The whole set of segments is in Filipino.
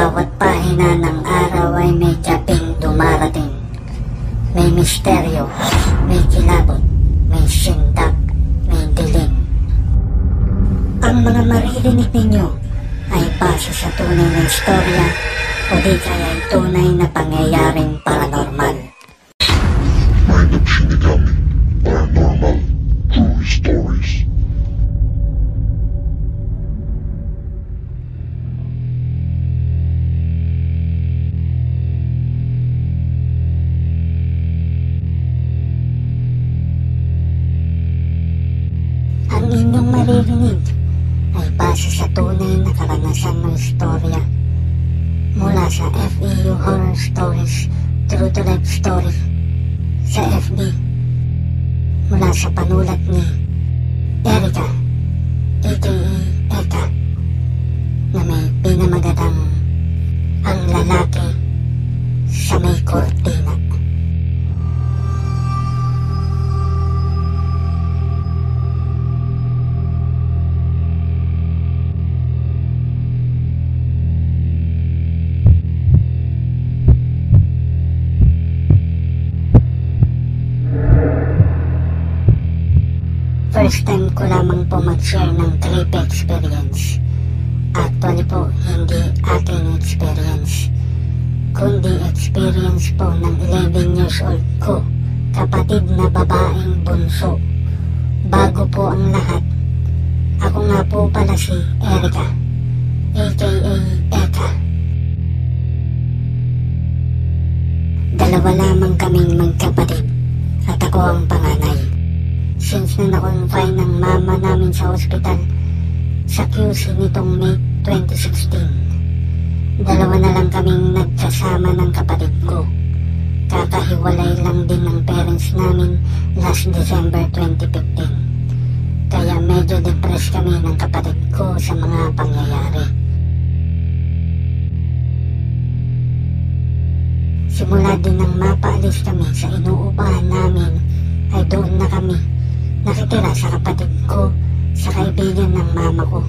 Bawat pahina ng araw ay may tiyaping dumarating. May misteryo, may kilabot, may sindak, may dilim. Ang mga maririnig ninyo ay base sa tunay na istorya o di kaya ay tunay na pangyayaring paranormal. Mind of Shinigami Paranormal base sa tunay na karanasan ng istorya mula sa FEU Horror Stories True to Life Story sa FB mula sa panulat ni Erica aka Eka na may pinamagatang ang lalaki sa may kortina. First time ko lamang po mag-share ng creepy experience. Actually po, hindi aking experience. Kundi experience po ng 11 years old ko, kapatid na babaeng bunso. Bago po ang lahat, ako nga po pala si Erica, aka na na-confine ng mama namin sa ospital sa QC nitong May 2016. Dalawa na lang kaming nagkasama ng kapatid ko. Kakahiwalay lang din ng parents namin last December 2015. Kaya medyo depressed kami ng kapatid ko sa mga pangyayari. Simula din nang mapaalis kami sa inuupahan namin ay doon na kami nakitira sa kapatid ko sa kaibigan ng mama ko.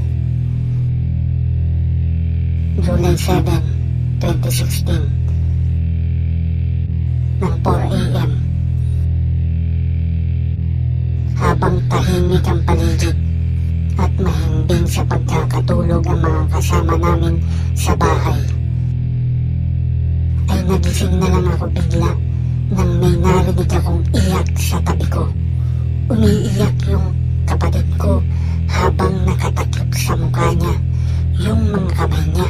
July 7, 2016 ng 4 a.m. Habang tahimik ang paligid at mahimbing sa pagkakatulog ang mga kasama namin sa bahay ay nagising na lang ako bigla nang may narinig akong iyak sa tabi ko. Umiiyak yung kapatid ko habang nakatakip sa mukha niya yung mga kamay niya.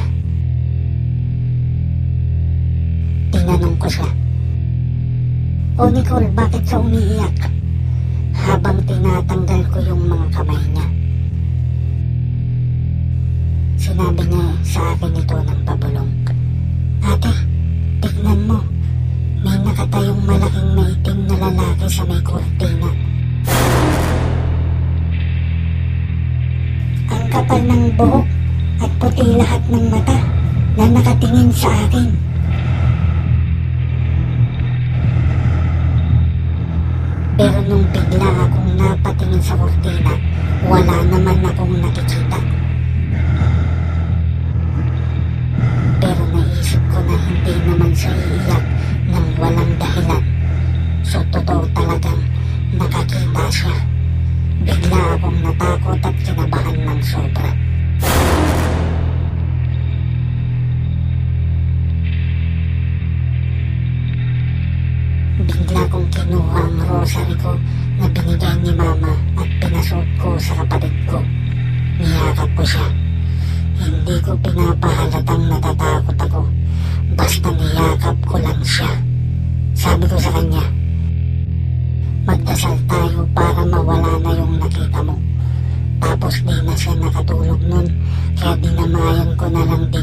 Tinanong ko siya, O Nicole, bakit ka umiiyak? Habang tinatanggal ko yung mga kamay niya. Sinabi niya sa akin ito ng pabulong, Ate, tignan mo, may nakatayong malaking maitim na lalaki sa may kortina. Kapal ng buhok at puti lahat ng mata na nakatingin sa akin. Pero nung bigla akong napatingin sa kortina, wala naman akong nakikita. Pero naisip ko na hindi naman siya iiyak ng walang dahilan. So totoo talagang nakakita siya. Bigla akong natakot at kinabahan ng sobra. Sa kapatid ko. Niyakap ko siya. Hindi ko pinapahalatang natatakot ako. Basta niyakap ko lang siya. Sabi ko sa kanya, magdasal tayo para mawala na yung nakita mo. Tapos di na siya nakatulog nun, kaya dinamayan ko na lang din.